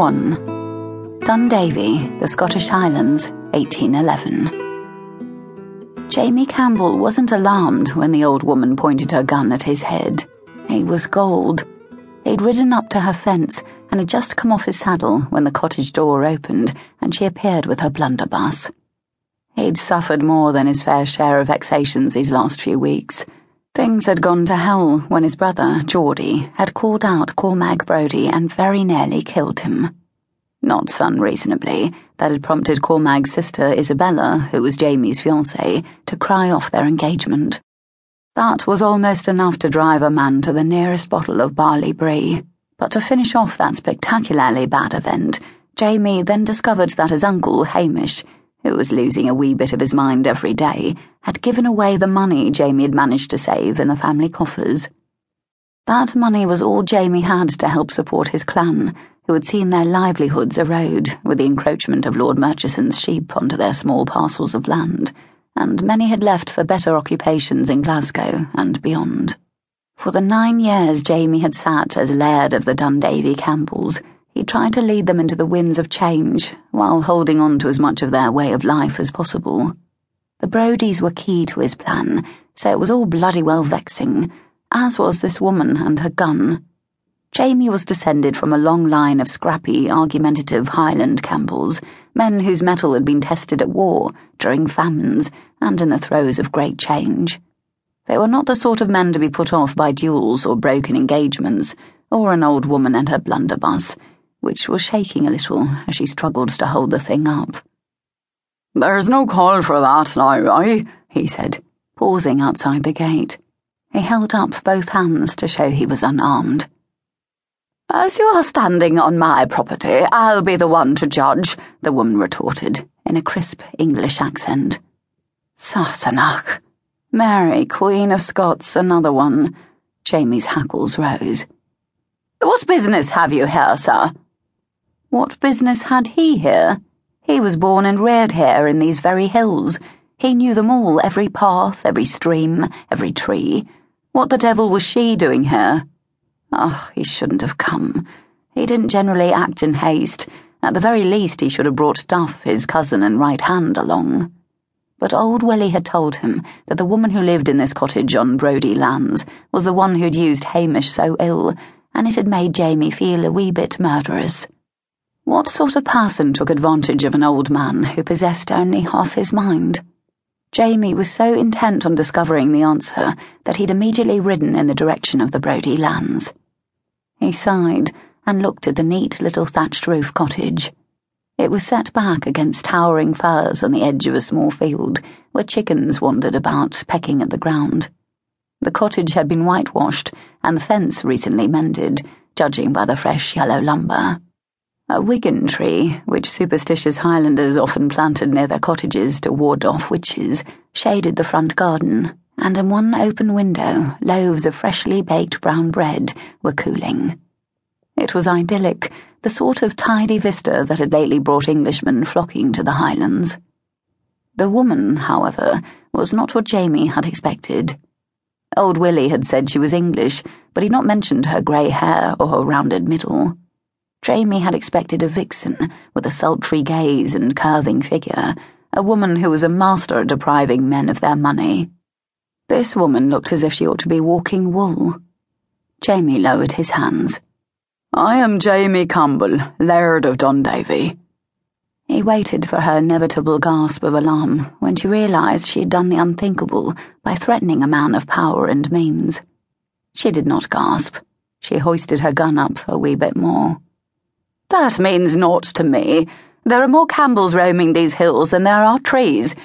1. Dundavie, the Scottish Highlands, 1811. Jamie Campbell wasn't alarmed when the old woman pointed her gun at his head. He was gold. He'd ridden up to her fence and had just come off his saddle when the cottage door opened and she appeared with her blunderbuss. He'd suffered more than his fair share of vexations these last few weeks. Things had gone to hell when his brother, Geordie, had called out Cormac Brodie and very nearly killed him. Not unreasonably, that had prompted Cormac's sister Isabella, who was Jamie's fiancée, to cry off their engagement. That was almost enough to drive a man to the nearest bottle of barley bree. But to finish off that spectacularly bad event, Jamie then discovered that his uncle, Hamish, who was losing a wee bit of his mind every day, had given away the money Jamie had managed to save in the family coffers. That money was all Jamie had to help support his clan, who had seen their livelihoods erode with the encroachment of Lord Murchison's sheep onto their small parcels of land, and many had left for better occupations in Glasgow and beyond. For the nine years Jamie had sat as Laird of the Dundavie Campbells, he tried to lead them into the winds of change while holding on to as much of their way of life as possible. The Brodies were key to his plan, so it was all bloody well vexing, as was this woman and her gun. Jamie was descended from a long line of scrappy, argumentative Highland Campbells, men whose mettle had been tested at war, during famines, and in the throes of great change. They were not the sort of men to be put off by duels or broken engagements, or an old woman and her blunderbuss which was shaking a little as she struggled to hold the thing up. There's no call for that, now, eh? he said, pausing outside the gate. He held up both hands to show he was unarmed. As you are standing on my property, I'll be the one to judge, the woman retorted, in a crisp English accent. Sassenach. Mary, Queen of Scots, another one. Jamie's hackles rose. What business have you here, sir? What business had he here? He was born and reared here in these very hills. He knew them all, every path, every stream, every tree. What the devil was she doing here? Ah, oh, he shouldn't have come. He didn't generally act in haste. At the very least, he should have brought Duff, his cousin and right hand, along. But old Willie had told him that the woman who lived in this cottage on Brodie lands was the one who'd used Hamish so ill, and it had made Jamie feel a wee bit murderous. What sort of person took advantage of an old man who possessed only half his mind? Jamie was so intent on discovering the answer that he'd immediately ridden in the direction of the Brodie lands. He sighed and looked at the neat little thatched roof cottage. It was set back against towering firs on the edge of a small field where chickens wandered about, pecking at the ground. The cottage had been whitewashed and the fence recently mended, judging by the fresh yellow lumber. A wigan tree, which superstitious Highlanders often planted near their cottages to ward off witches, shaded the front garden, and in one open window, loaves of freshly baked brown bread were cooling. It was idyllic, the sort of tidy vista that had lately brought Englishmen flocking to the Highlands. The woman, however, was not what Jamie had expected. Old Willie had said she was English, but he'd not mentioned her grey hair or her rounded middle. Jamie had expected a vixen with a sultry gaze and curving figure, a woman who was a master at depriving men of their money. This woman looked as if she ought to be walking wool. Jamie lowered his hands. I am Jamie Campbell, Laird of Dundavie. He waited for her inevitable gasp of alarm when she realised she had done the unthinkable by threatening a man of power and means. She did not gasp. She hoisted her gun up a wee bit more. That means naught to me. There are more Campbells roaming these hills than there are trees.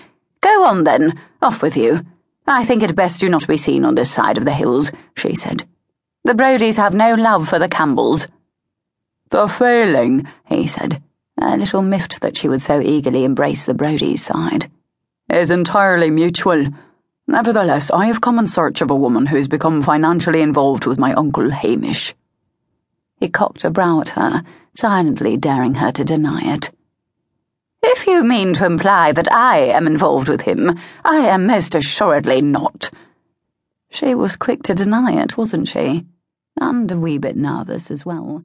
Go on, then. Off with you. I think it best you not be seen on this side of the hills, she said. The Brodies have no love for the Campbells. The failing, he said, a little miffed that she would so eagerly embrace the Brodies' side, is entirely mutual. Nevertheless, I have come in search of a woman who has become financially involved with my uncle Hamish. He cocked a brow at her, silently daring her to deny it. If you mean to imply that I am involved with him, I am most assuredly not. She was quick to deny it, wasn't she? And a wee bit nervous as well.